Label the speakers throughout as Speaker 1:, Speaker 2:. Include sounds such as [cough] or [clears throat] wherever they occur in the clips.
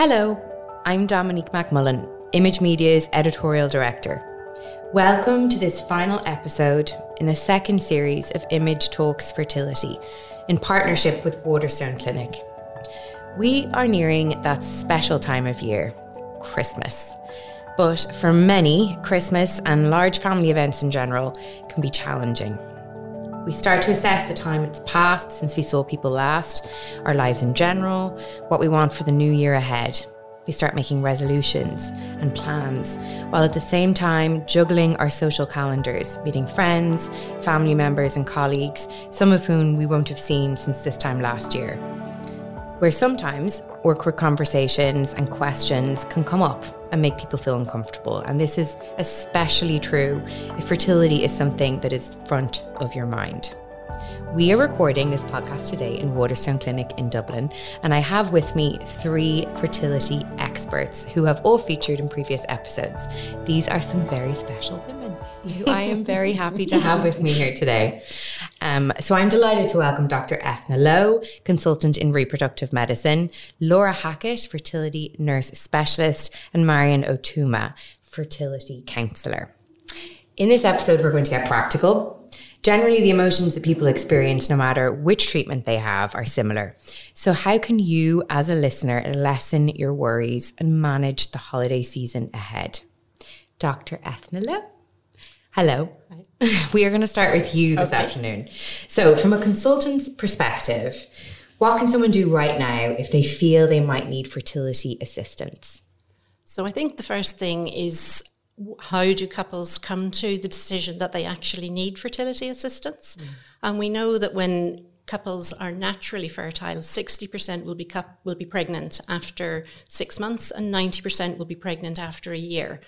Speaker 1: Hello, I'm Dominique McMullen, Image Media's editorial director. Welcome to this final episode in the second series of Image Talks Fertility in partnership with Waterstone Clinic. We are nearing that special time of year, Christmas. But for many, Christmas and large family events in general can be challenging. We start to assess the time it's passed since we saw people last, our lives in general, what we want for the new year ahead. We start making resolutions and plans, while at the same time juggling our social calendars, meeting friends, family members, and colleagues, some of whom we won't have seen since this time last year. Where sometimes awkward conversations and questions can come up and make people feel uncomfortable. And this is especially true if fertility is something that is front of your mind. We are recording this podcast today in Waterstone Clinic in Dublin, and I have with me three fertility experts who have all featured in previous episodes. These are some very special women who I am very happy to have with me here today. Um, so I'm delighted to welcome Dr. Ethna Lowe, consultant in reproductive medicine, Laura Hackett, fertility nurse specialist, and Marion Otuma, fertility counsellor. In this episode, we're going to get practical. Generally, the emotions that people experience, no matter which treatment they have, are similar. So, how can you, as a listener, lessen your worries and manage the holiday season ahead? Dr. Ethna Lowe. Hello. [laughs] we are going to start with you this okay. afternoon. So, from a consultant's perspective, what can someone do right now if they feel they might need fertility assistance?
Speaker 2: So, I think the first thing is how do couples come to the decision that they actually need fertility assistance? Mm. And we know that when couples are naturally fertile, 60% will be, will be pregnant after six months and 90% will be pregnant after a year.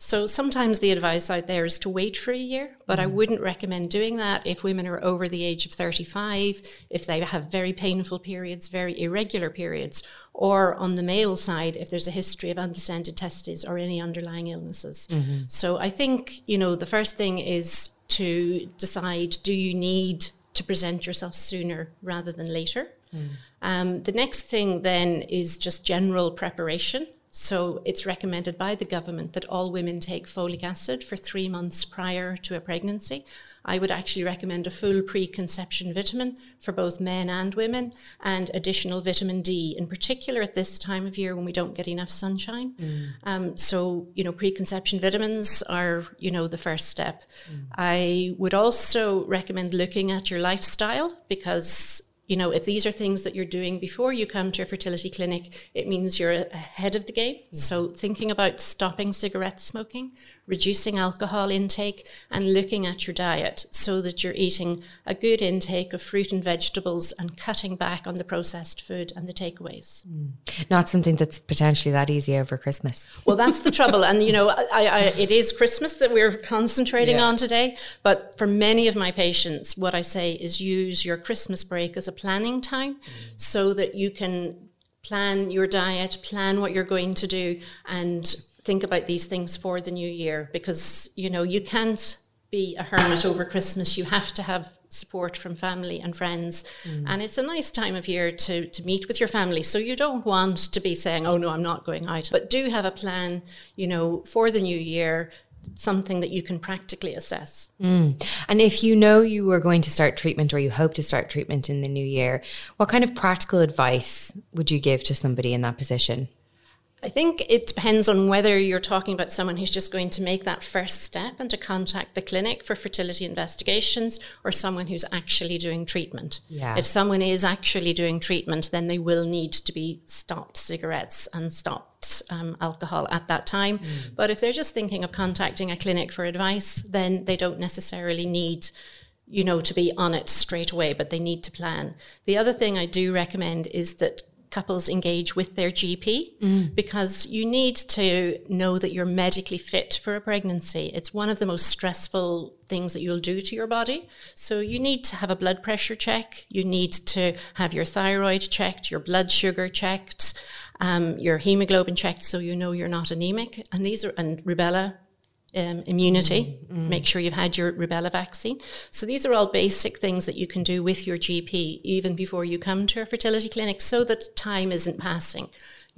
Speaker 2: So sometimes the advice out there is to wait for a year, but mm. I wouldn't recommend doing that if women are over the age of 35, if they have very painful periods, very irregular periods, or on the male side, if there's a history of undescended testes or any underlying illnesses. Mm-hmm. So I think, you know, the first thing is to decide do you need to present yourself sooner rather than later? Mm. Um, the next thing then is just general preparation. So it's recommended by the government that all women take folic acid for three months prior to a pregnancy. I would actually recommend a full preconception vitamin for both men and women and additional vitamin D, in particular at this time of year when we don't get enough sunshine. Mm. Um, so, you know, preconception vitamins are, you know, the first step. Mm. I would also recommend looking at your lifestyle because you know, if these are things that you're doing before you come to a fertility clinic, it means you're ahead of the game. Yeah. So thinking about stopping cigarette smoking, reducing alcohol intake, and looking at your diet so that you're eating a good intake of fruit and vegetables and cutting back on the processed food and the takeaways. Mm.
Speaker 1: Not something that's potentially that easy over Christmas.
Speaker 2: Well, that's the trouble. And, you know, [laughs] I, I, it is Christmas that we're concentrating yeah. on today. But for many of my patients, what I say is use your Christmas break as a planning time mm. so that you can plan your diet, plan what you're going to do, and think about these things for the new year because, you know, you can't be a hermit over Christmas. You have to have support from family and friends. Mm. And it's a nice time of year to, to meet with your family. So you don't want to be saying, oh, no, I'm not going out. But do have a plan, you know, for the new year something that you can practically assess.
Speaker 1: Mm. And if you know you are going to start treatment or you hope to start treatment in the new year, what kind of practical advice would you give to somebody in that position?
Speaker 2: I think it depends on whether you're talking about someone who's just going to make that first step and to contact the clinic for fertility investigations or someone who's actually doing treatment. Yeah. If someone is actually doing treatment, then they will need to be stopped cigarettes and stopped um, alcohol at that time. Mm. But if they're just thinking of contacting a clinic for advice, then they don't necessarily need you know, to be on it straight away, but they need to plan. The other thing I do recommend is that couples engage with their GP mm. because you need to know that you're medically fit for a pregnancy. It's one of the most stressful things that you'll do to your body. So you need to have a blood pressure check, you need to have your thyroid checked, your blood sugar checked, um, your hemoglobin checked so you know you're not anemic. And these are and rubella um, immunity. Mm-hmm. Make sure you've had your rubella vaccine. So these are all basic things that you can do with your GP even before you come to a fertility clinic so that time isn't passing.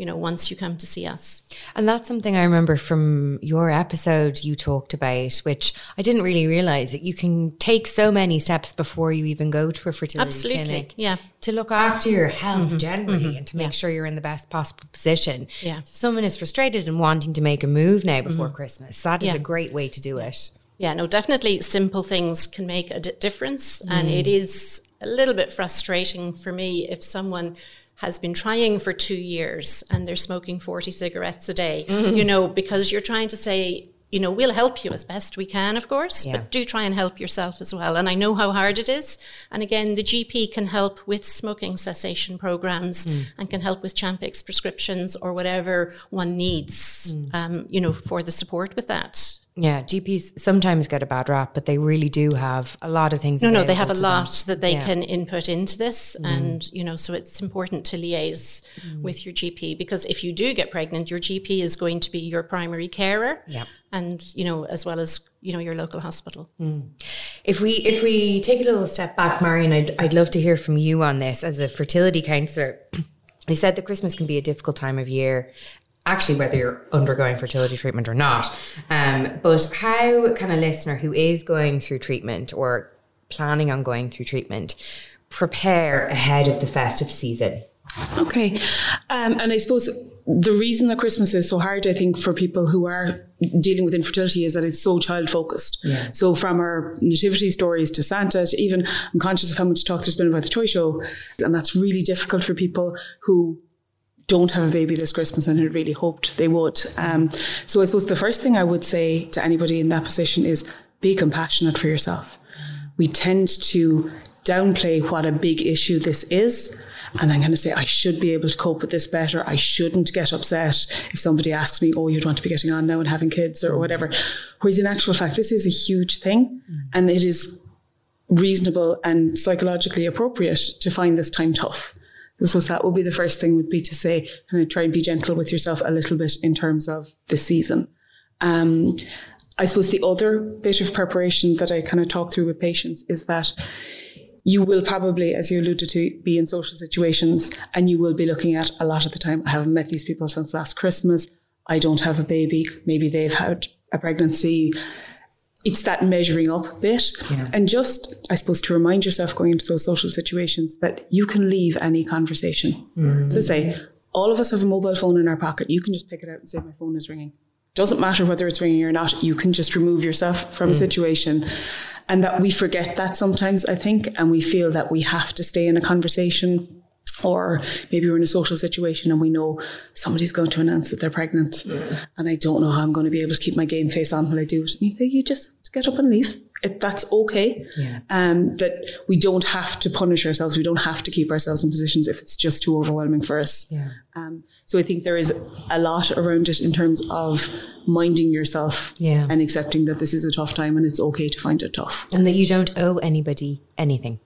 Speaker 2: You know, once you come to see us.
Speaker 1: And that's something I remember from your episode you talked about, which I didn't really realize that you can take so many steps before you even go to a fertility
Speaker 2: Absolutely,
Speaker 1: clinic.
Speaker 2: yeah.
Speaker 1: To look after your health mm-hmm, generally mm-hmm, and to make sure you're in the best possible position.
Speaker 2: Yeah.
Speaker 1: If someone is frustrated and wanting to make a move now before mm-hmm. Christmas, that is
Speaker 2: Yeah.
Speaker 1: a great way to do it.
Speaker 2: Yeah, no, definitely simple things can make a d- difference. And mm. it is a little bit frustrating for me if someone has been trying for two years and they're smoking 40 cigarettes a day, mm-hmm. you know, because you're trying to say, you know, we'll help you as best we can, of course,
Speaker 1: Yeah.
Speaker 2: but do try and help yourself as well. And I know how hard it is. And again, the GP can help with smoking cessation programs mm. and can help with Champix prescriptions or whatever one needs, mm. um, you know, for the support with that.
Speaker 1: Yeah, GPs sometimes get a bad rap, but they really do have a lot of things.
Speaker 2: No, no, they have a
Speaker 1: to them.
Speaker 2: lot that they
Speaker 1: Yeah.
Speaker 2: can input into this. Mm-hmm. And, you know, so it's important to liaise mm-hmm. with your GP because if you do get pregnant, your GP is going to be your primary carer.
Speaker 1: Yeah.
Speaker 2: And, you know, as well as, you know, your local hospital. Mm.
Speaker 1: If we if we take a little step back, Marion, I'd I'd love to hear from you on this as a fertility counsellor. [clears throat] You said that Christmas can be a difficult time of year, actually, whether you're undergoing fertility treatment or not. Um, but how can a listener who is going through treatment or planning on going through treatment prepare ahead of the festive season?
Speaker 3: Okay. Um, and I suppose the reason that Christmas is so hard, I think, for people who are dealing with infertility is that it's so child focused.
Speaker 1: Yeah.
Speaker 3: So from our nativity stories to Santa to even, I'm conscious of how much talk there's been about the toy show. And that's really difficult for people who don't have a baby this Christmas and had really hoped they would. Um, so I suppose the first thing I would say to anybody in that position is be compassionate for yourself. We tend to downplay what a big issue this is. And I'm going to say, I should be able to cope with this better. I shouldn't get upset if somebody asks me, oh, you'd want to be getting on now and having kids or whatever. Whereas in actual fact, this is a huge thing and it is reasonable and psychologically appropriate to find this time tough. This was that would be the first thing would be to say, kind of try and be gentle with yourself a little bit in terms of the season. Um, I suppose the other bit of preparation that I kind of talk through with patients is that you will probably, as you alluded to, be in social situations and you will be looking at a lot of the time. I haven't met these people since last Christmas. I don't have a baby. Maybe they've had a pregnancy. It's that measuring up bit. And just, I suppose, to remind yourself going into those social situations that you can leave any conversation. Mm-hmm. To say, all of us have a mobile phone in our pocket. You can just pick it out and say, My phone is ringing doesn't matter whether it's ringing or not, you can just remove yourself from a mm. situation. And that we forget that sometimes, I think, and we feel that we have to stay in a conversation. Or maybe we're in a social situation and we know somebody's going to announce that they're pregnant, and I don't know how I'm going to be able to keep my game face on when I do it. And you say, you just get up and leave. It, that's okay.
Speaker 1: Yeah.
Speaker 3: Um, that we don't have to punish ourselves. We don't have to keep ourselves in positions if it's just too overwhelming for us.
Speaker 1: Yeah.
Speaker 3: Um, so I think there is a lot around it in terms of minding yourself
Speaker 1: Yeah.
Speaker 3: and accepting that this is a tough time and it's okay to find it tough.
Speaker 1: And that you don't owe anybody anything.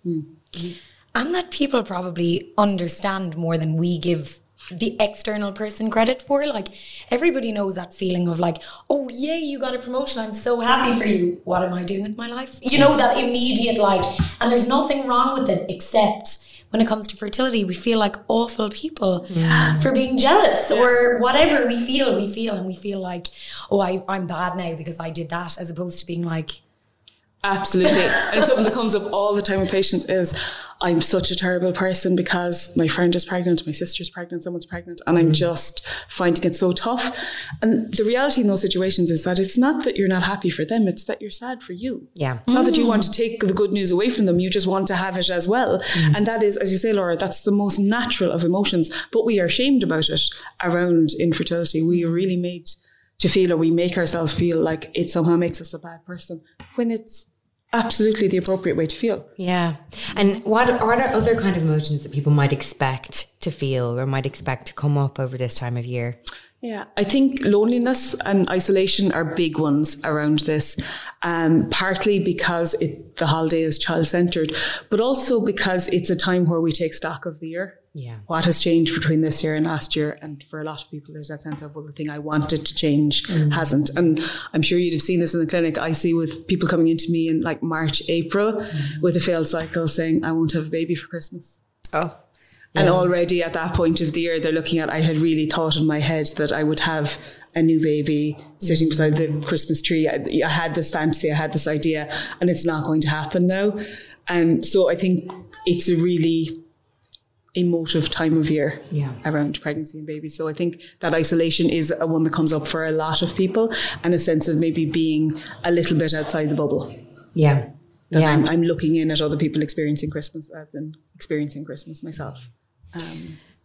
Speaker 4: And that people probably understand more than we give the external person credit for. Like everybody knows that feeling of like, oh yay, you got a promotion. I'm so happy for you. What am I doing with my life? You know, that immediate like, and there's nothing wrong with it except when it comes to fertility, we feel like awful people for being jealous or whatever we feel, we feel, and we feel like, oh, I, I'm bad now because I did that, as opposed to being like,
Speaker 3: Absolutely. and something that comes up all the time with patients is I'm such a terrible person because my friend is pregnant, my sister's pregnant, someone's pregnant, and I'm mm. just finding it so tough. And the reality in those situations is that it's not that you're not happy for them, it's that you're sad for you.
Speaker 1: Yeah.
Speaker 3: It's not that you want mm. to take the good news away from them, you just want to have it as well. Mm. And that is, as you say, Laura, that's the most natural of emotions. But we are shamed about it around infertility. We are really made to feel, or we make ourselves feel like it somehow makes us a bad person when it's absolutely the appropriate way to feel.
Speaker 1: Yeah. And what are there other kind of emotions that people might expect to feel or might expect to come up over this time of year?
Speaker 3: Yeah, I think loneliness and isolation are big ones around this. Um, partly because it, the holiday is child centered, but also because it's a time where we take stock of the year.
Speaker 1: Yeah.
Speaker 3: What has changed between this year and last year? And for a lot of people, there's that sense of, well, the thing I wanted to change hasn't. And I'm sure you'd have seen this in the clinic. I see with people coming into me in like March, April with a failed cycle saying, I won't have a baby for Christmas.
Speaker 1: Oh.
Speaker 3: And already at that point of the year, they're looking at, I had really thought in my head that I would have a new baby sitting beside the Christmas tree. I, I had this fantasy, I had this idea, and it's not going to happen now. And so I think it's a really emotive time of year
Speaker 1: Yeah.
Speaker 3: around pregnancy and babies. So I think that isolation is a one that comes up for a lot of people and a sense of maybe being a little bit outside the bubble.
Speaker 1: Yeah.
Speaker 3: That
Speaker 1: yeah.
Speaker 3: I'm, I'm looking in at other people experiencing Christmas rather than experiencing Christmas myself.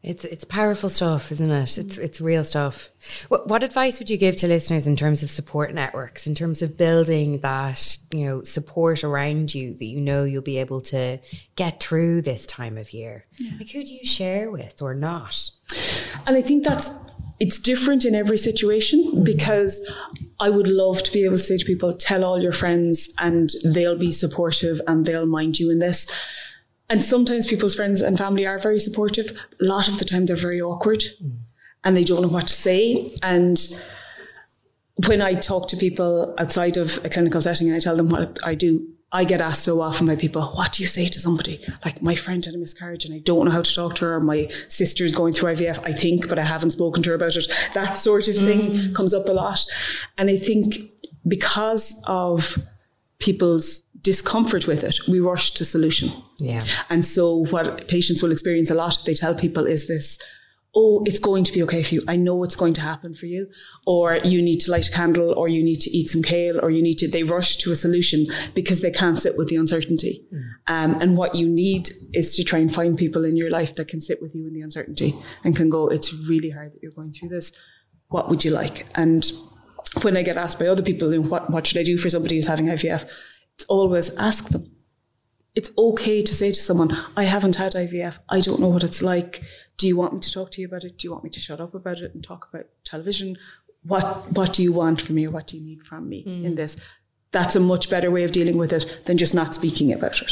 Speaker 1: It's it's powerful stuff, isn't it? It's mm. it's real stuff. What what advice would you give to listeners in terms of support networks, in terms of building that you know support around you that you know you'll be able to get through this time of year? Like who do you share with or not?
Speaker 3: And I think that's it's different in every situation mm. because I would love to be able to say to people, tell all your friends and they'll be supportive and they'll mind you in this. And sometimes people's friends and family are very supportive. A lot of the time they're very awkward and they don't know what to say. And when I talk to people outside of a clinical setting and I tell them what I do, I get asked so often by people, what do you say to somebody? Like my friend had a miscarriage and I don't know how to talk to her. My sister's going through IVF, I think, but I haven't spoken to her about it. That sort of thing mm. comes up a lot. And I think because of people's discomfort with it, we rush to solution.
Speaker 1: Yeah.
Speaker 3: And so what patients will experience a lot if they tell people is this, oh, it's going to be okay for you. I know it's going to happen for you. Or you need to light a candle or you need to eat some kale or you need to, they rush to a solution because they can't sit with the uncertainty. Um, and what you need is to try and find people in your life that can sit with you in the uncertainty and can go, it's really hard that you're going through this. What would you like? And when I get asked by other people, what, what should I do for somebody who's having IVF? It's always ask them it's okay to say to someone, I haven't had IVF. I don't know what it's like. Do you want me to talk to you about it? Do you want me to shut up about it and talk about television? What what do you want from me or what do you need from me in mm. this? That's a much better way of dealing with it than just not speaking about it.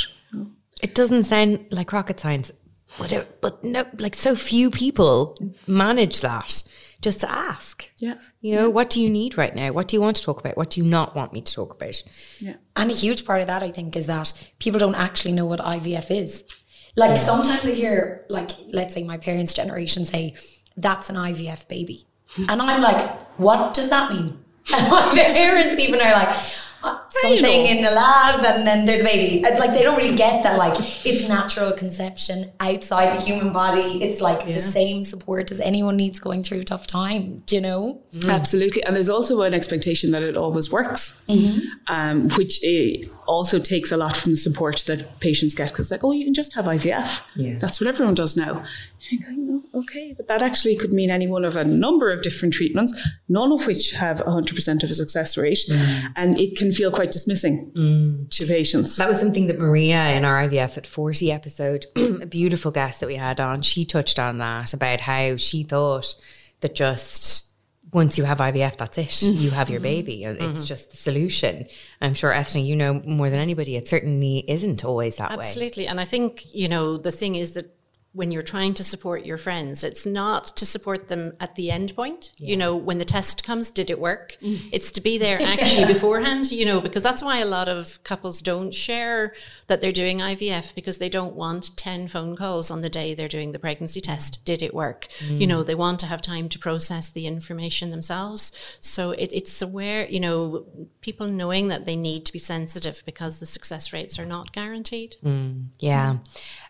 Speaker 1: It doesn't sound like rocket science, but it, but no, like so few people manage that. Just to ask,
Speaker 3: Yeah.
Speaker 1: you know, what do you need right now? What do you want to talk about? What do you not want me to talk about? Yeah.
Speaker 4: And a huge part of that, I think, is that people don't actually know what IVF is. Like sometimes I hear, like, let's say my parents' generation say, that's an IVF baby. [laughs] And I'm like, what does that mean? [laughs] And my [laughs] parents even are like, something in the lab and then there's a baby. Like they don't really get that like it's natural conception outside the human body. It's like the same support as anyone needs going through a tough time. Do you know?
Speaker 3: Absolutely. And there's also an expectation that it always works, um, which eh, also takes a lot from the support that patients get because, it's like, oh, you can just have IVF.
Speaker 1: Yeah.
Speaker 3: That's what everyone does now. Going, oh, okay, but that actually could mean any one of a number of different treatments, none of which have 100% of a success rate. Mm. And it can feel quite dismissing mm. to patients.
Speaker 1: That was something that Maria in our IVF at 40 episode, [clears throat] a beautiful guest that we had on, she touched on that about how she thought that just once you have IVF, that's it. Mm-hmm. You have your baby. It's mm-hmm. just the solution. I'm sure, Ethna, you know more than anybody, it certainly isn't always that way.
Speaker 2: Absolutely. And I think, you know, the thing is that when you're trying to support your friends, it's not to support them at the end point. You know, when the test comes, did it work? Mm. It's to be there [laughs] actually beforehand, you know, because that's why a lot of couples don't share that they're doing IVF because they don't want 10 phone calls on the day they're doing the pregnancy test. Did it work? You mm. know, they want to have time to process the information themselves. So it, it's aware, you know, people knowing that they need to be sensitive because the success rates are not guaranteed.
Speaker 1: Mm, yeah,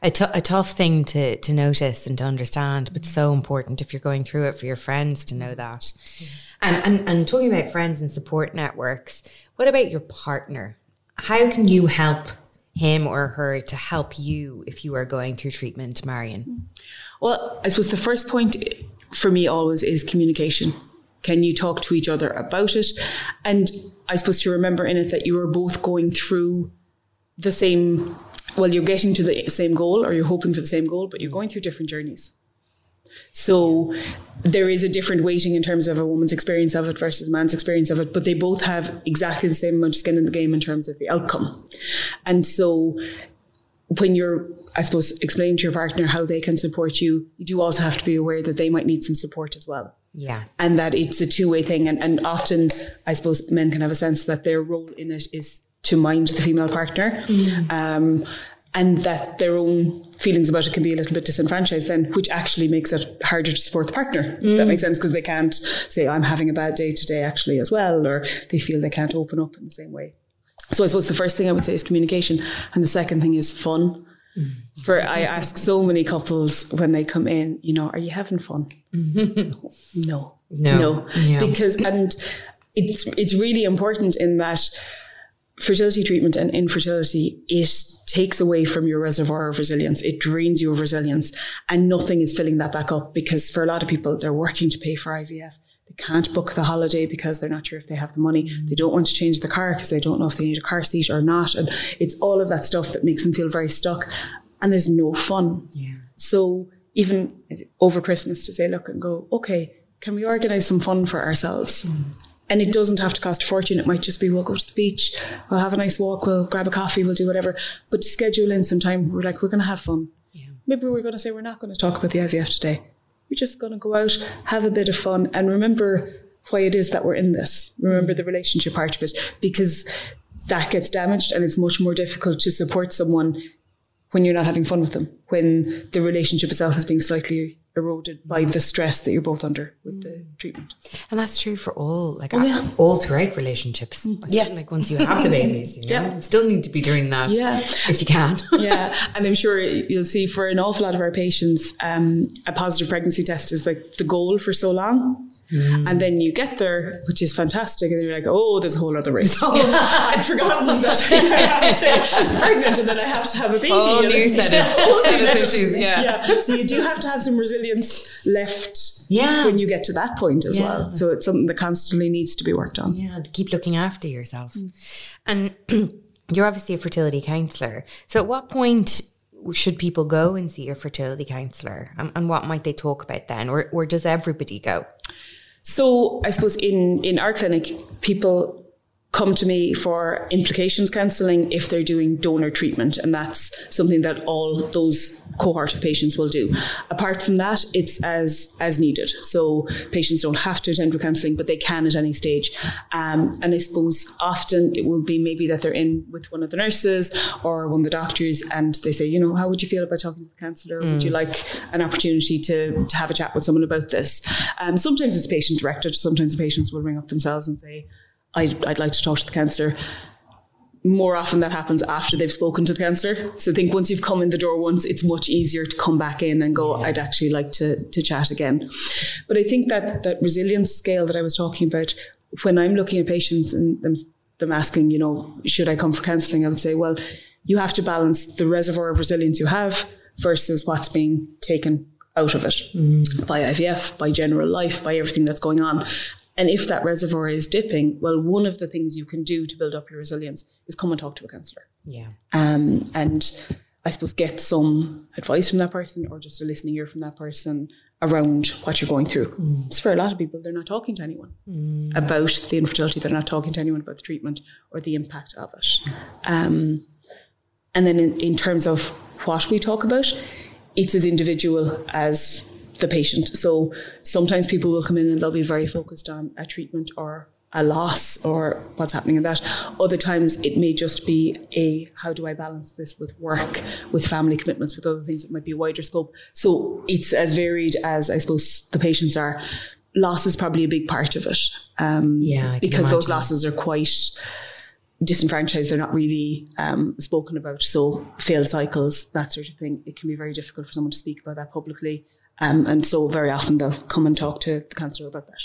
Speaker 1: a, t- a tough thing to to notice and to understand, but so important if you're going through it for your friends to know that. And, and and talking about friends and support networks, what about your partner? How can you help him or her to help you if you are going through treatment, Marion?
Speaker 3: Well, I suppose the first point for me always is communication. Can you talk to each other about it? And I suppose to remember in it that you are both going through the same, well, you're getting to the same goal or you're hoping for the same goal, but you're mm. going through different journeys. So there is a different weighting in terms of a woman's experience of it versus a man's experience of it, but they both have exactly the same amount of skin in the game in terms of the outcome. And so when you're, I suppose, explaining to your partner how they can support you, you do also have to be aware that they might need some support as well.
Speaker 1: Yeah,
Speaker 3: And that it's a two way thing. And, and often, I suppose, men can have a sense that their role in it is to mind the female partner. Mm. Um, and that their own feelings about it can be a little bit disenfranchised then, which actually makes it harder to support the partner. If that mm. makes sense because they can't say, I'm having a bad day today actually as well, or they feel they can't open up in the same way. So I suppose the first thing I would say is communication. And the second thing is fun. Mm. For I ask so many couples when they come in, you know, are you having fun? Mm-hmm. no.
Speaker 1: No.
Speaker 3: No.
Speaker 1: Yeah.
Speaker 3: Because and it's it's really important in that fertility treatment and infertility, it takes away from your reservoir of resilience. It drains you of resilience and nothing is filling that back up because for a lot of people, they're working to pay for IVF. They can't book the holiday because they're not sure if they have the money. They don't want to change the car because they don't know if they need a car seat or not. And it's all of that stuff that makes them feel very stuck. And there's no fun.
Speaker 1: Yeah.
Speaker 3: So even over Christmas to say, look and go, okay, can we organise some fun for ourselves? Mm. And it doesn't have to cost a fortune. It might just be we'll go to the beach, we'll have a nice walk, we'll grab a coffee, we'll do whatever. But to schedule in some time, we're like, we're going to have fun. Maybe we're going to say we're not going to talk about the IVF today. We're just going to go out, have a bit of fun, and remember why it is that we're in this. Remember the relationship part of it, because that gets damaged, and it's much more difficult to support someone when you're not having fun with them, when the relationship itself is being slightly eroded by the stress that you're both under with the mm. treatment.
Speaker 1: And that's true for all, like
Speaker 3: Oh, yeah.
Speaker 1: all throughout relationships. Mm.
Speaker 4: Yeah.
Speaker 1: Like once you have the babies, you know,
Speaker 3: Yeah.
Speaker 1: still need to be doing that.
Speaker 3: Yeah.
Speaker 1: If you can. [laughs]
Speaker 3: yeah, and I'm sure you'll see for an awful lot of our patients, um, a positive pregnancy test is like the goal for so long. Mm. And then you get there, which is fantastic, and then you're like, oh, there's a whole other race. [laughs] Oh. [laughs] I'd forgotten that I have to be pregnant and then I have to have a baby.
Speaker 1: Whole new
Speaker 3: then-
Speaker 1: set
Speaker 3: whole new
Speaker 1: of
Speaker 3: set of-
Speaker 1: issues, yeah.
Speaker 3: yeah. So you do have to have some resilience left
Speaker 1: Yeah.
Speaker 3: when you get to that point as
Speaker 1: Yeah.
Speaker 3: well. So it's something that constantly needs to be worked on.
Speaker 1: Yeah, keep looking after yourself.
Speaker 3: Mm.
Speaker 1: And [clears throat] you're obviously a fertility counselor. So at what point should people go and see a fertility counselor? And, and what might they talk about then? Or, or does everybody go?
Speaker 3: So I suppose in in our clinic, people come to me for implications counselling if they're doing donor treatment, and that's something that all those cohort of patients will do. Apart from that, it's as as needed. So patients don't have to attend counselling, but they can at any stage. Um, and I suppose often it will be maybe that they're in with one of the nurses or one of the doctors, and they say, you know, how would you feel about talking to the counsellor? Would you like an opportunity to, to have a chat with someone about this? Um, sometimes it's patient directed. Sometimes the patients will ring up themselves and say, I'd, I'd like to talk to the counsellor. More often that happens after they've spoken to the counsellor. So I think once you've come in the door once, it's much easier to come back in and go, I'd actually like to, to chat again. But I think that that resilience scale that I was talking about, when I'm looking at patients and them, them asking, you know, should I come for counselling? I would say, well, you have to balance the reservoir of resilience you have versus what's being taken out of it mm. by IVF, by general life, by everything that's going on. And if that reservoir is dipping, well, one of the things you can do to build up your resilience is come and talk to a counsellor.
Speaker 1: Yeah.
Speaker 3: Um, and I suppose get some advice from that person or just a listening ear from that person around what you're going through. It's for a lot of people, they're not talking to anyone about the infertility, they're not talking to anyone about the treatment or the impact of it. Um, and then in, in terms of what we talk about, it's as individual as the patient. So sometimes people will come in and they'll be very focused on a treatment or a loss or what's happening in that. Other times it may just be a how do I balance this with work, with family commitments, with other things. It might be a wider scope. So it's as varied as I suppose the patients are. Loss is probably a big part of it. Um,
Speaker 1: Yeah,
Speaker 3: because those losses are quite disenfranchised, they're not really um, spoken about. So failed cycles, that sort of thing, it can be very difficult for someone to speak about that publicly. Um, and so very often they'll come and talk to the counsellor about that.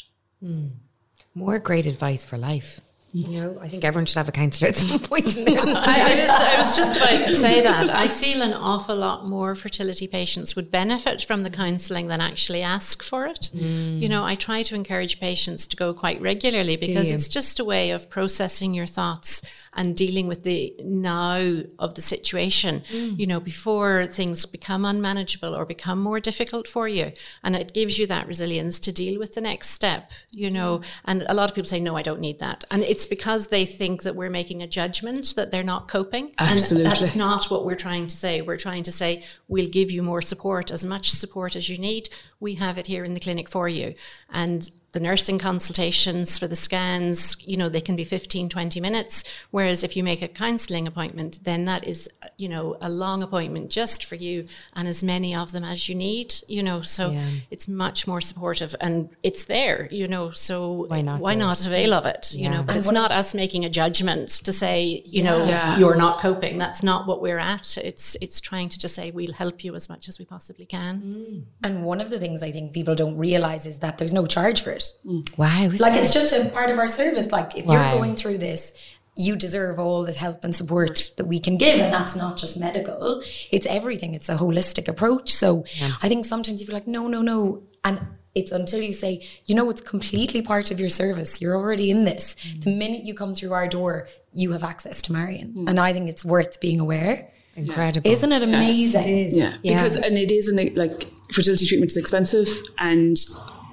Speaker 1: More great advice for life. You know, I think everyone should have a counsellor at some [laughs] point in their [laughs] life.
Speaker 2: I, was, I was just about to say [laughs] that. I feel an awful lot more fertility patients would benefit from the counselling than actually ask for it. Mm. You know, I try to encourage patients to go quite regularly because it's just a way of processing your thoughts and dealing with the now of the situation, mm. you know, before things become unmanageable or become more difficult for you. And it gives you that resilience to deal with the next step, you know. And a lot of people say, no, I don't need that. And it's because they think that we're making a judgment that they're not coping.
Speaker 3: Absolutely.
Speaker 2: And that's not what we're trying to say. We're trying to say, we'll give you more support, as much support as you need. We have it here in the clinic for you. And the nursing consultations for the scans, you know, they can be 15, 20 minutes. Whereas if you make a counselling appointment, then that is, you know, a long appointment just for you and as many of them as you need, you know, so
Speaker 1: Yeah.
Speaker 2: it's much more supportive and it's there, you know, so
Speaker 1: Why not
Speaker 2: why not
Speaker 1: it?
Speaker 2: avail of it, you know, but it's not us making a judgment to say, you know,
Speaker 3: Yeah.
Speaker 2: you're not coping. That's not what we're at. It's, it's trying to just say, we'll help you as much as we possibly can. Mm.
Speaker 4: And one of the things I think people don't realize is that there's no charge for it.
Speaker 1: Wow. is mm.
Speaker 4: Like
Speaker 1: that-
Speaker 4: it's just a part of our service. Like if
Speaker 1: Wow.
Speaker 4: you're going through this, you deserve all the help and support that we can give. And that's not just medical. It's everything. It's a holistic approach. So I think sometimes people are like, no, no, no. And it's until you say, you know, it's completely part of your service. You're already in this. Mm. The minute you come through our door, you have access to Marion. Mm. And I think it's worth being aware.
Speaker 1: incredible.
Speaker 4: Isn't it amazing?
Speaker 1: It is.
Speaker 3: Yeah, because and it is an like fertility treatment is expensive, and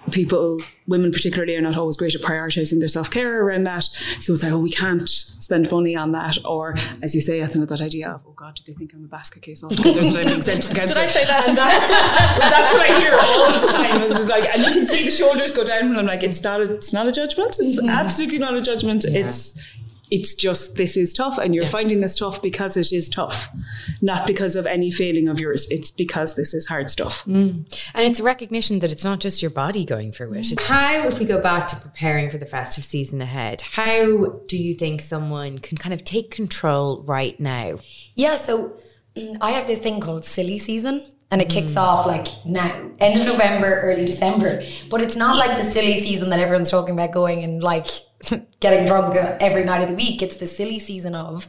Speaker 3: people, women particularly, are not always great at prioritizing their self care around that. So it's like, oh, we can't spend money on that, or as you say, I think that idea of, oh God, do they think I'm a basket case altogether that I'm being sent to the [laughs] council?
Speaker 2: I say that?
Speaker 3: And that's, that's what I hear all the time. It's like, and you can see the shoulders go down, and I'm like, it's not, a, it's not a judgment. It's absolutely not a judgment. It's it's just this is tough and you're finding this tough because it is tough not because of any failing of yours it's because this is hard stuff
Speaker 1: And it's a recognition that it's not just your body going through it. How, if we go back to preparing for the festive season ahead, how do you think someone can kind of take control right now?
Speaker 4: Yeah, so mm, I have this thing called silly season. And it kicks off like now, end of November, early December. But it's not like the silly season that everyone's talking about going and like [laughs] getting drunk every night of the week. It's the silly season of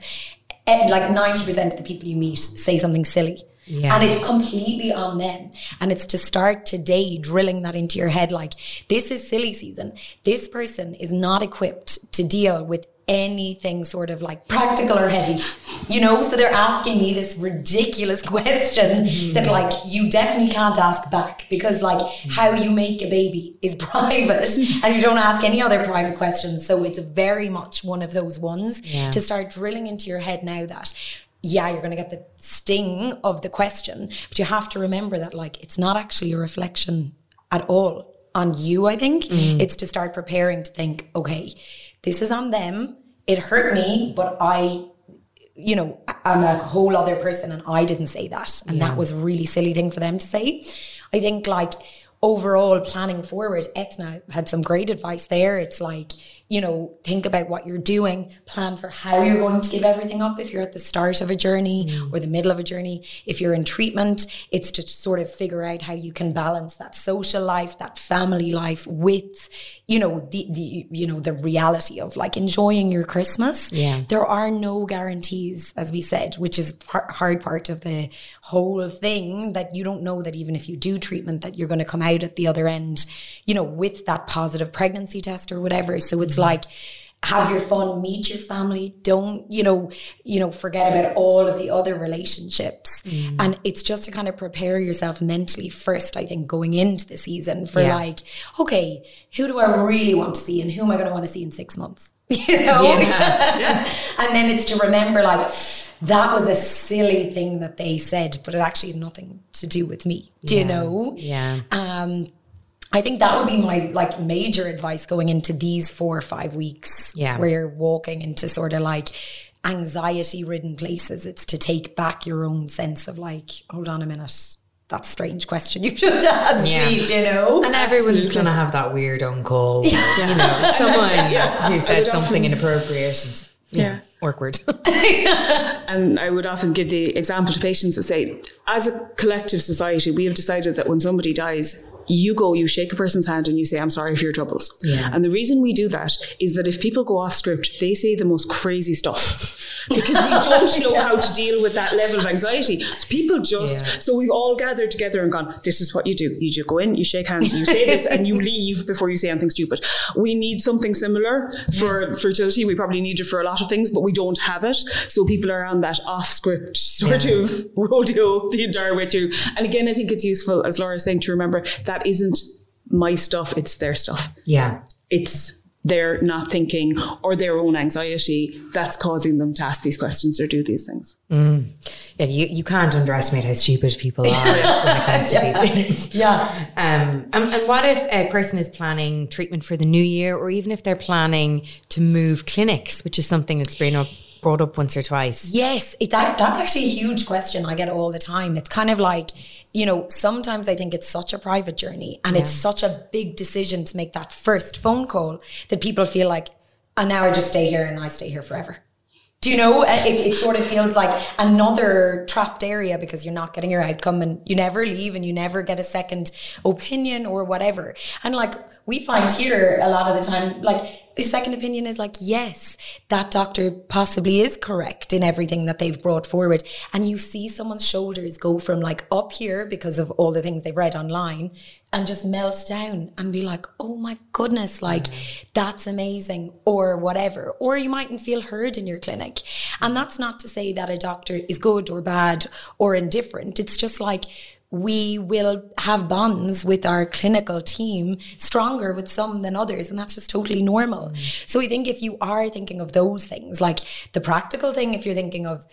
Speaker 4: eh, like 90% of the people you meet say something silly.
Speaker 1: Yeah.
Speaker 4: And it's completely on them. And it's to start today drilling that into your head like, this is silly season. This person is not equipped to deal with anything sort of like practical or heavy, you know? So they're asking me this ridiculous [laughs] question mm-hmm. that like you definitely can't ask back because like mm-hmm. how you make a baby is [laughs] private [laughs] and you don't ask any other private questions. So it's very much one of those ones
Speaker 1: Yeah.
Speaker 4: to start drilling into your head now that yeah, you're going to get the sting of the question, but you have to remember that like it's not actually a reflection at all on you, I think. Mm. It's to start preparing to think, okay, this is on them. It hurt me, but I you know, I'm a whole other person and I didn't say that. And that was a really silly thing for them to say. I think like overall planning forward, Ethna had some great advice there. It's like, you know, think about what you're doing, plan for how you're going to give everything up if you're at the start of a journey mm. or the middle of a journey. If you're in treatment, it's to sort of figure out how you can balance that social life, that family life with, you know, the, the you know, the reality of like enjoying your Christmas.
Speaker 1: Yeah.
Speaker 4: There are no guarantees, as we said, which is part, hard part of the whole thing that you don't know that even if you do treatment that you're going to come out at the other end, you know, with that positive pregnancy test or whatever. So it's like have your fun, meet your family, don't, you know, you know, forget about all of the other relationships. And it's just to kind of prepare yourself mentally first, I think, going into the season for
Speaker 1: Yeah.
Speaker 4: like, okay, who do I really want to see and who am I going to want to see in six months? [laughs] You know? [laughs] and then it's to remember like that was a silly thing that they said, but it actually had nothing to do with me. Do you know?
Speaker 1: Yeah.
Speaker 4: Um, I think that would be my like major advice going into these four or five weeks.
Speaker 1: Yeah.
Speaker 4: Where you're walking into sort of like anxiety ridden places. It's to take back your own sense of like, hold on a minute. That strange question you [laughs] just asked
Speaker 1: Yeah.
Speaker 4: me, you know?
Speaker 1: And everyone's going to have that weird uncle, [laughs] you know, someone [laughs] who says something
Speaker 3: often-
Speaker 1: inappropriate and you know,
Speaker 3: Yeah.
Speaker 1: awkward.
Speaker 3: And I would often give the example to patients that say, as a collective society, we have decided that when somebody dies, you go, you shake a person's hand and you say, I'm sorry for your troubles.
Speaker 1: Yeah.
Speaker 3: And the reason we do that is that if people go off script, they say the most crazy stuff. Because we don't know how to deal with that level of anxiety. So people just,
Speaker 1: Yeah.
Speaker 3: so we've all gathered together and gone, this is what you do. You just go in, you shake hands, you say this, and you leave before you say anything stupid. We need something similar for fertility. We probably need it for a lot of things, but we don't have it. So people are on that off script sort
Speaker 1: Yeah.
Speaker 3: of [laughs] rodeo the entire way through. And again, I think it's useful, as Laura's saying, to remember that isn't my stuff, it's their stuff
Speaker 1: yeah.
Speaker 3: it's they're not thinking or their own anxiety that's causing them to ask these questions or do these things.
Speaker 1: Mm. Yeah, you, you can't underestimate how stupid people are when it comes to [laughs]
Speaker 4: Yeah.
Speaker 1: these things. [laughs]
Speaker 4: Yeah.
Speaker 1: Um, and, and what if a person is planning treatment for the new year, or even if they're planning to move clinics, which is something that's been up, brought up once or twice?
Speaker 4: Yes, it's that, that's actually a huge question I get all the time. It's kind of like, you know, sometimes I think it's such a private journey and it's such a big decision to make that first phone call that people feel like, and now I just stay here and I stay here forever. Do you know? Uh, It, it sort of feels like another trapped area because you're not getting your outcome and you never leave and you never get a second opinion or whatever. And like we find here a lot of the time, like a second opinion is like, yes, that doctor possibly is correct in everything that they've brought forward. And you see someone's shoulders go from like up here because of all the things they've read online and just melt down and be like, oh my goodness, like mm-hmm. that's amazing or whatever. Or you mightn't feel heard in your clinic. And that's not to say that a doctor is good or bad or indifferent. It's just like, we will have bonds with our clinical team stronger with some than others and that's just totally normal. So i think if you are thinking of those things like the practical thing if you're thinking of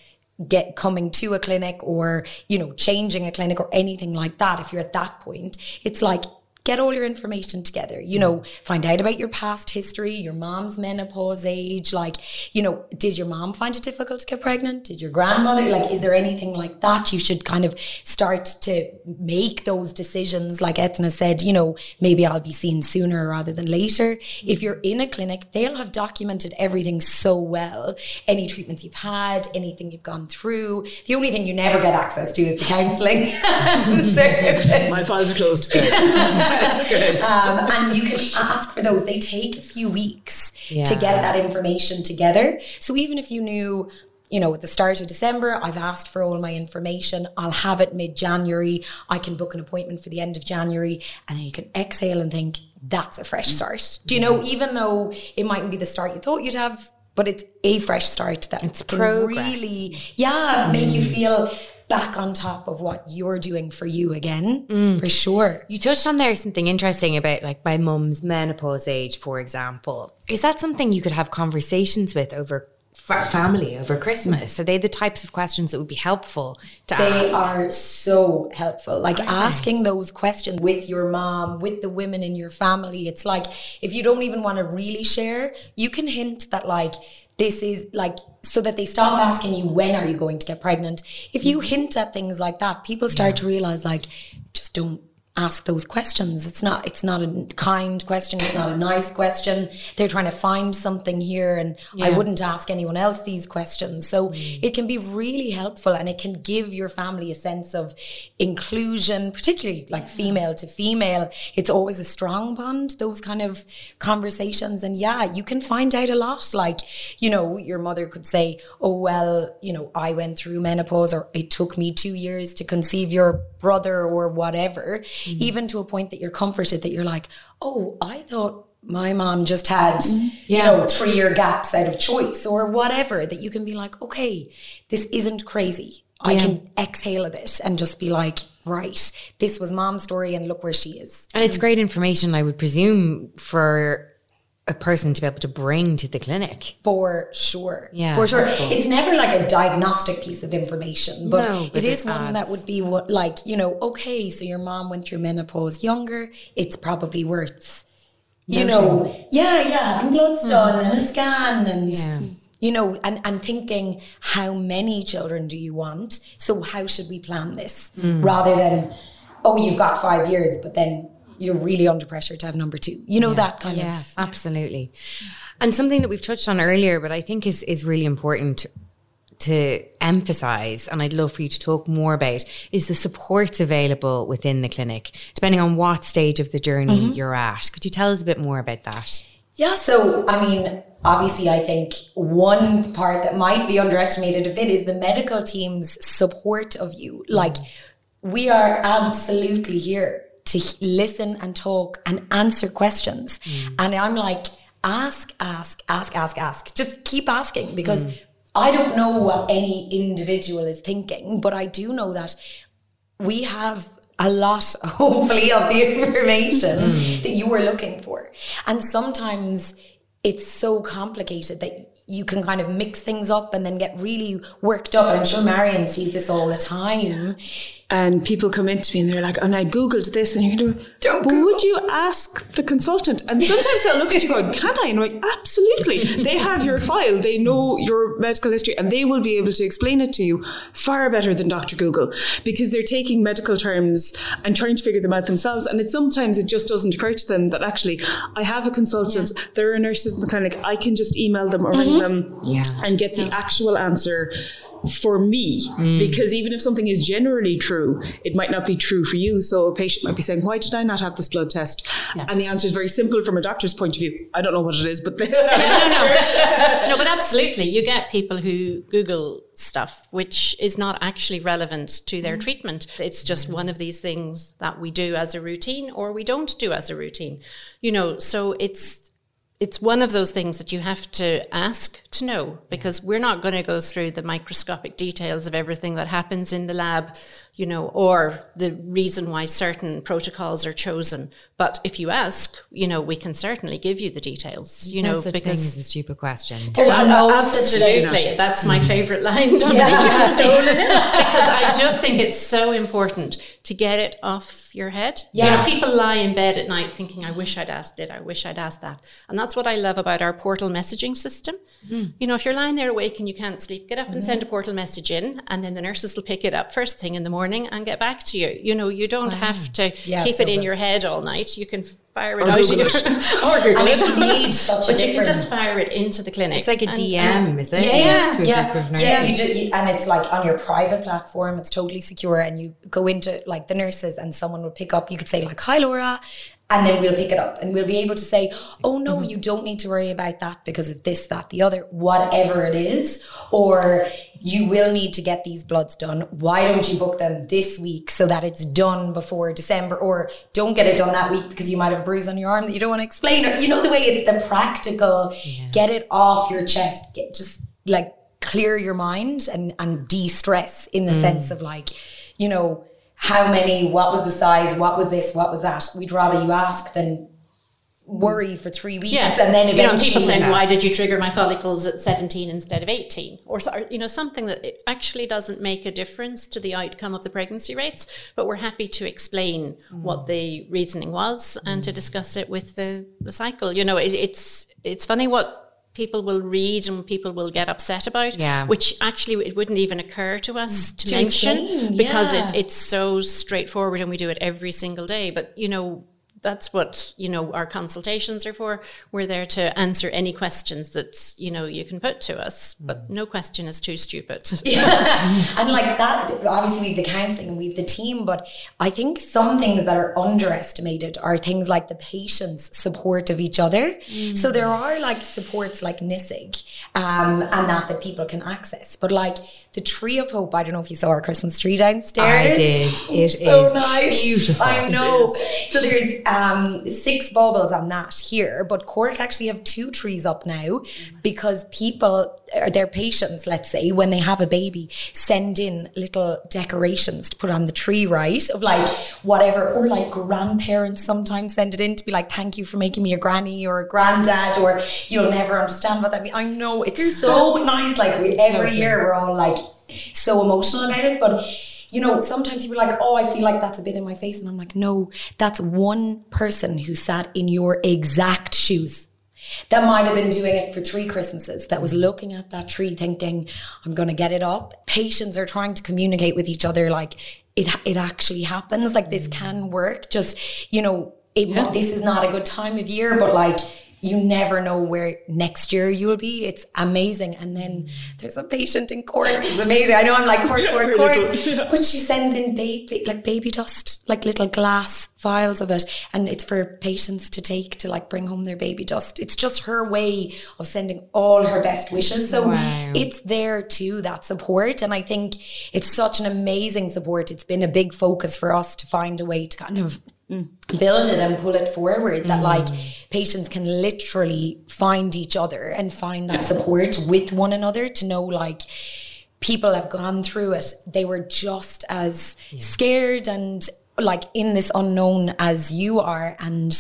Speaker 4: get coming to a clinic or you know changing a clinic or anything like that if you're at that point it's like get all your information together. You know mm. find out about your past history your mom's menopause age like you know did your mom find it difficult to get pregnant? Did your grandmother like is there anything like that you should kind of start to make those decisions? Like Ethna said you know maybe I'll be seen sooner rather than later. If you're in a clinic they'll have documented everything so well. Any treatments you've had anything you've gone through. The only thing you never get access to is the counselling [laughs] [laughs]
Speaker 3: My files are closed. [laughs]
Speaker 1: That's good. [laughs]
Speaker 4: um, and you can ask for those. They take a few weeks to get that information together. So even if you knew, you know, at the start of December, I've asked for all my information, I'll have it mid January, I can book an appointment for the end of January, and then you can exhale and think, that's a fresh start. Do you know, even though it mightn't be the start you thought you'd have, but it's a fresh start that
Speaker 1: It's
Speaker 4: can
Speaker 1: progress.
Speaker 4: really, yeah, make you feel back on top of what you're doing for you again, mm. for sure.
Speaker 1: You touched on there something interesting about like my mum's menopause age, for example. Is that something you could have conversations with over fa- family over Christmas? Are they the types of questions that would be helpful to
Speaker 4: They
Speaker 1: ask?
Speaker 4: are so helpful. Like asking those questions with your mom, with the women in your family. It's like if you don't even want to really share, you can hint that like this is like so that they stop oh. asking you when are you going to get pregnant. If you mm. hint at things like that, people start to realize like just don't ask those questions. It's not it's not a kind question, it's not a nice question. They're trying to find something here and I wouldn't ask anyone else these questions. So mm. it can be really helpful and it can give your family a sense of inclusion, particularly like female to female. It's always a strong bond, those kind of conversations. And yeah, you can find out a lot. Like, you know, your mother could say, Oh, well, you know, I went through menopause or it took me two years to conceive your brother or whatever, Mm-hmm. even to a point that you're comforted that you're like, Oh, I thought my mom just had, mm-hmm. you
Speaker 1: Yeah.
Speaker 4: know, three year gaps out of choice or whatever, that you can be like, okay, this isn't crazy. I
Speaker 1: Yeah.
Speaker 4: can exhale a bit and just be like, right, this was mom's story and look where she is.
Speaker 1: and it's mm. great information, I would presume, for a person to be able to bring to the clinic.
Speaker 4: For sure.
Speaker 1: Yeah,
Speaker 4: For sure. It's never like a diagnostic piece of information, but,
Speaker 1: No, but
Speaker 4: it is
Speaker 1: it
Speaker 4: one that would be what, like, you know, okay, so your mom went through menopause younger, it's probably worth, you know, yeah, yeah, having bloods mm-hmm. done and a scan and.
Speaker 1: Yeah.
Speaker 4: You know, and, and thinking how many children do you want? So how should we plan this? Mm. Rather than, oh, you've got five years, but then you're really under pressure to have number two. You know, that kind
Speaker 1: yeah,
Speaker 4: of
Speaker 1: absolutely. And something that we've touched on earlier, but I think is is really important to emphasize, and I'd love for you to talk more about, is the supports available within the clinic, depending on what stage of the journey
Speaker 4: Mm-hmm.
Speaker 1: you're at. Could you tell us a bit more about that?
Speaker 4: Yeah, so I mean, obviously, I think one part that might be underestimated a bit is the medical team's support of you. Like, we are absolutely here to listen and talk and answer questions. Mm. And I'm like, ask, ask, ask, ask, ask. Just keep asking because mm. I don't know what any individual is thinking, but I do know that we have a lot, [laughs] hopefully, of the information mm. that you were looking for. And sometimes it's so complicated that you can kind of mix things up and then get really worked up. And I'm sure Marion sees this all the time.
Speaker 3: And people come into me and they're like, and I googled this, and you're going,
Speaker 4: Don't
Speaker 3: well, would you ask the consultant? And sometimes they'll look at you going, can I? And I'm like, absolutely. They have your file, they know your medical history, and they will be able to explain it to you far better than Dr. Google because they're taking medical terms and trying to figure them out themselves. And it sometimes it just doesn't occur to them that actually I have a consultant, there are nurses in the clinic, I can just email them or ring mm-hmm. them
Speaker 1: Yeah.
Speaker 3: and get the actual answer for me. Mm. Because even if something is generally true it might not be true for you. So a patient might be saying why did i not have this blood test? And the answer is very simple from a doctor's point of view. I don't know what it is but [laughs] the answer
Speaker 2: no, but absolutely. You get people who Google stuff which is not actually relevant to their mm-hmm. treatment. It's just mm-hmm. one of these things that we do as a routine or we don't do as a routine. You know, so it's it's one of those things that you have to ask to know because we're not going to go through the microscopic details of everything that happens in the lab, you know, or the reason why certain protocols are chosen. But if you ask, you know, we can certainly give you the details, you
Speaker 1: no
Speaker 2: know,
Speaker 1: such
Speaker 2: because
Speaker 1: thing as a stupid question.
Speaker 4: There's
Speaker 2: well,
Speaker 4: no
Speaker 2: absolutely. That's my favorite line. [laughs] Dominic,
Speaker 4: Yeah.
Speaker 2: you've stolen it [laughs] because I just think it's so important to get it off your head. You
Speaker 4: Yeah.
Speaker 2: know, people lie in bed at night thinking, "I wish I'd asked it. I wish I'd asked that," and that's what I love about our portal messaging system. Hmm. You know, if you're lying there awake and you can't sleep, get up and mm-hmm. send a portal message in, and then the nurses will pick it up first thing in the morning and get back to you. You know, you don't ah. have to
Speaker 4: Yeah,
Speaker 2: keep
Speaker 4: so
Speaker 2: it in your head all night. You can fire it
Speaker 3: Or
Speaker 2: out
Speaker 3: Google
Speaker 2: in
Speaker 3: it.
Speaker 2: your- [laughs] or oh, Google
Speaker 4: And
Speaker 2: it.
Speaker 4: it made [laughs] such a
Speaker 2: but you can just fire it into the clinic.
Speaker 1: It's like a
Speaker 2: And-
Speaker 1: DM, is it?
Speaker 4: Yeah,
Speaker 1: To a
Speaker 4: yeah, yeah. You
Speaker 1: nurses.
Speaker 4: ju- you- and it's like on your private platform. It's totally secure, and you go into like the nurses, and someone will pick up. You could say like, "Hi, Laura," and then we'll pick it up, and we'll be able to say, "Oh no, mm-hmm. you don't need to worry about that because of this, that, the other, whatever it is," or you will need to get these bloods done. Why don't you book them this week so that it's done before December, or don't get it done that week because you might have a bruise on your arm that you don't want to explain, or you know the way it's the practical, get it off your chest, get just like clear your mind and and de-stress in the mm. sense of like you know how many what was the size what was this what was that? We'd rather you ask than worry for three weeks
Speaker 2: Yeah,
Speaker 4: and then
Speaker 2: you know, people saying, "Why did you trigger my follicles at 17 instead of 18?" Or you know, something that actually doesn't make a difference to the outcome of the pregnancy rates. But we're happy to explain mm. what the reasoning was and to mm. discuss it with the the cycle. You know, it, it's it's funny what people will read and people will get upset about
Speaker 1: Yeah.
Speaker 2: which actually it wouldn't even occur to us mm. to,
Speaker 4: To
Speaker 2: mention
Speaker 4: explain,
Speaker 2: because
Speaker 4: yeah.
Speaker 2: it, it's so straightforward and we do it every single day but you know that's what you know our consultations are for. We're there to answer any questions that you know you can put to us but no question is too stupid. [laughs]
Speaker 4: And like that obviously we have the counselling and we have the team but i think some things that are underestimated are things like the patient's support of each other. So there are like supports like NISIG um, and that that people can access but like the tree of hope i don't know if you saw our christmas tree downstairs
Speaker 1: I did. It is
Speaker 4: so nice.
Speaker 1: beautiful.
Speaker 4: I know. So there's um, six baubles on that here, but Cork actually have two trees up now because people, or their patients, let's say, when they have a baby, send in little decorations to put on the tree, right? Of like whatever, or like grandparents sometimes send it in to be like, "Thank you for making me a granny or a granddad," or "You'll never understand what that means." I know it's so nice. Like we, every year, we're all like so emotional about it, but you know, sometimes you're like, oh, I feel like that's a bit in my face. And I'm like, no, that's one person who sat in your exact shoes. That might have been doing it for three Christmases, that was mm-hmm. looking at that tree thinking, I'm going to get it up. Patients are trying to communicate with each other like, it, it actually happens, like this mm. can work. Just, you know, it, this is not a good time of year, but like, you never know where next year you will be. It's amazing. And then there's a patient in Cork. It's [laughs] amazing. I know I'm like
Speaker 3: Cork,
Speaker 4: Cork,
Speaker 3: Cork.
Speaker 4: But she sends in baby like baby dust, like little glass vials of it. And it's for patients to take to like bring home their baby dust. It's just her way of sending all her best wishes. So
Speaker 1: Wow.
Speaker 4: it's there too, that support. And I think it's such an amazing support. It's been a big focus for us to find a way to kind of Mm. build it and pull it forward that mm. like patients can literally find each other and find that support with one another to know like people have gone through it. They were just as scared and like in this unknown as you are and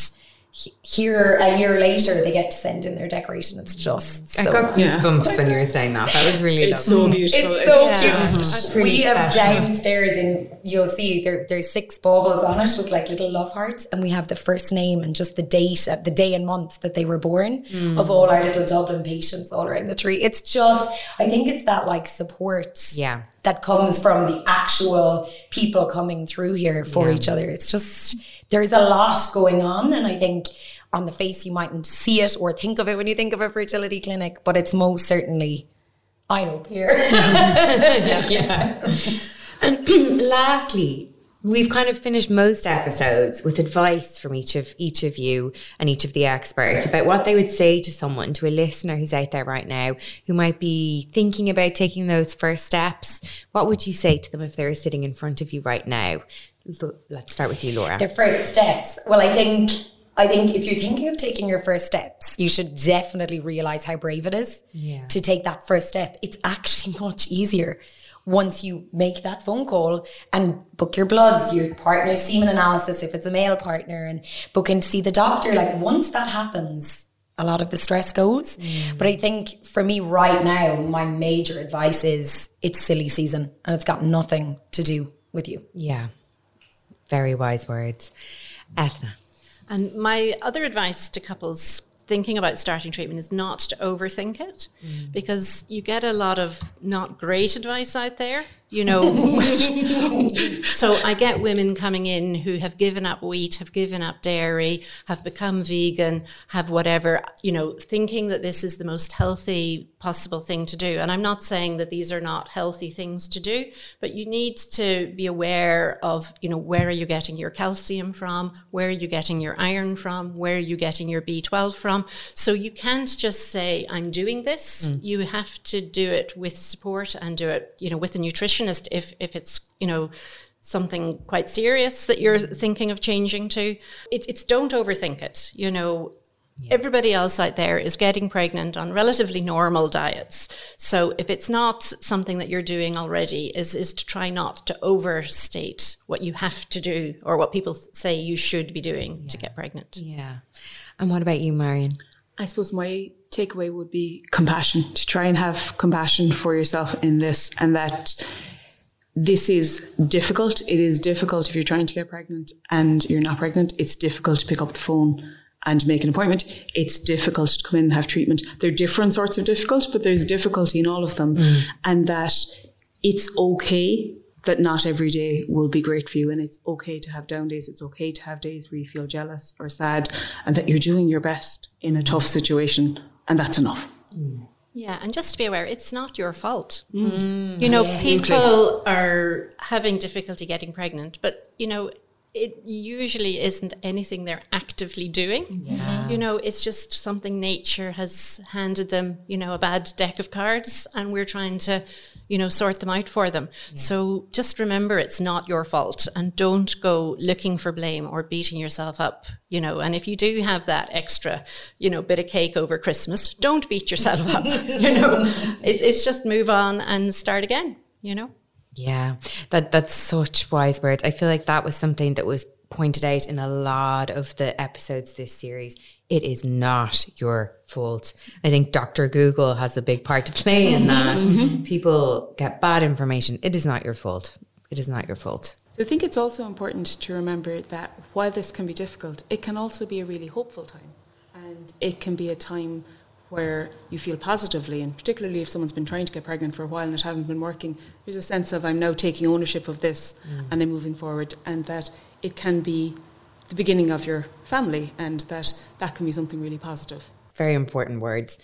Speaker 4: here a year later they get to send in their decoration. It's just
Speaker 1: I
Speaker 4: so
Speaker 1: got [laughs] goosebumps when you were saying that. That was really
Speaker 3: It's
Speaker 1: lovely.
Speaker 3: so beautiful.
Speaker 4: It's so
Speaker 3: It's
Speaker 4: cute.
Speaker 3: just-
Speaker 1: It's really
Speaker 4: we have
Speaker 1: special.
Speaker 4: downstairs, and you'll see there, there's six baubles on it with like little love hearts, and we have the first name and just the date, uh, the day and month that they were born of all our little Dublin patients all around the tree. It's just, I think it's that like support,
Speaker 1: Yeah.
Speaker 4: that comes from the actual people coming through here for
Speaker 1: Yeah.
Speaker 4: each other. It's just there's a lot going on, and I think on the face you mightn't see it or think of it when you think of a fertility clinic, but it's most certainly. I hope here. [laughs] [laughs]
Speaker 1: yeah. And [clears throat] lastly, we've kind of finished most episodes with advice from each of each of you and each of the experts about what they would say to someone, to a listener who's out there right now who might be thinking about taking those first steps. What would you say to them if they were sitting in front of you right now? So let's start with you, Laura.
Speaker 4: Their first steps. Well, I think I think if you're thinking of taking your first steps, you should definitely realize how brave it is
Speaker 1: Yeah.
Speaker 4: to take that first step. It's actually [laughs] much easier once you make that phone call and book your bloods, your partner's semen analysis if it's a male partner, and book in to see the doctor. Like once that happens, a lot of the stress goes. Mm. But I think for me right now, my major advice is it's silly season and it's got nothing to do with you.
Speaker 1: yeah. Very wise words. Ethna.
Speaker 2: And my other advice to couples thinking about starting treatment is not to overthink it mm. because you get a lot of not great advice out there. You know, [laughs] so I get women coming in who have given up wheat, have given up dairy, have become vegan, have whatever, you know, thinking that this is the most healthy possible thing to do. And I'm not saying that these are not healthy things to do, but you need to be aware of, you know, where are you getting your calcium from? Where are you getting your iron from? Where are you getting your B12 from? So you can't just say, I'm doing this. Mm. You have to do it with support and do it, you know, with a nutritionist if, if it's, you know, something quite serious that you're mm. thinking of changing to. It's, it's don't overthink it. You know, everybody else out there is getting pregnant on relatively normal diets. So if it's not something that you're doing already, is is to try not to overstate what you have to do or what people say you should be doing to get pregnant.
Speaker 1: Yeah. And what about you, Marion?
Speaker 3: I suppose my takeaway would be compassion, to try and have compassion for yourself in this, and that this is difficult. It is difficult if you're trying to get pregnant and you're not pregnant. It's difficult to pick up the phone and make an appointment. It's difficult to come in and have treatment. There are different sorts of difficult, but there's difficulty in all of them. Mm. And that it's okay that not every day will be great for you and it's okay to have down days. It's okay to have days where you feel jealous or sad and that you're doing your best in a tough situation and that's enough. Mm.
Speaker 2: Yeah, and just to be aware, it's not your fault. Mm. You know, people are having difficulty getting pregnant, but you know, it usually isn't anything they're actively doing. You know, it's just something nature has handed them, you know, a bad deck of cards and we're trying to, you know, sort them out for them. So just remember it's not your fault and don't go looking for blame or beating yourself up, you know. And if you do have that extra, you know, bit of cake over Christmas, don't beat yourself up, [laughs] you know. It's, it's just move on and start again, you know.
Speaker 1: Yeah, that that's such wise words. I feel like that was something that was pointed out in a lot of the episodes this series. It is not your fault. I think Dr. Google has a big part to play in [laughs] that. Mm-hmm. People get bad information. It is not your fault. It is not your fault.
Speaker 3: So I think it's also important to remember that while this can be difficult, it can also be a really hopeful time. And it can be a time where you feel positively, and particularly if someone's been trying to get pregnant for a while and it hasn't been working, there's a sense of I'm now taking ownership of this and I'm moving forward, and that it can be the beginning of your family, and that that can be something really positive.
Speaker 1: Very important words.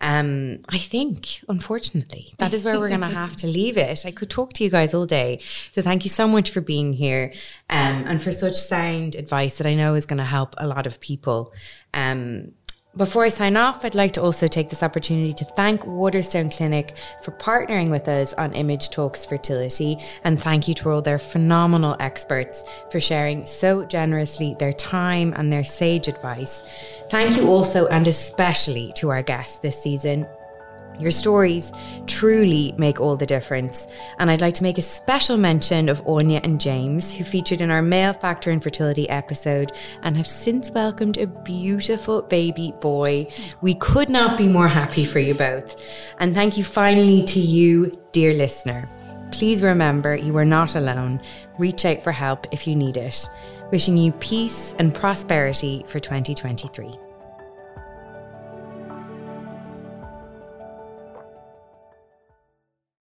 Speaker 1: Um, I think, unfortunately, that is where we're going to have to leave it. I could talk to you guys all day. So thank you so much for being here um, and for such sound advice that I know is going to help a lot of people. Um, before I sign off, I'd like to also take this opportunity to thank Waterstone Clinic for partnering with us on Image Talks Fertility. And thank you to all their phenomenal experts for sharing so generously their time and their sage advice. Thank you also and especially to our guests this season. Your stories truly make all the difference. And I'd like to make a special mention of Anya and James, who featured in our Male Factor Infertility episode and have since welcomed a beautiful baby boy. We could not be more happy for you both. And thank you finally to you, dear listener. Please remember you are not alone. Reach out for help if you need it. Wishing you peace and prosperity for 2023.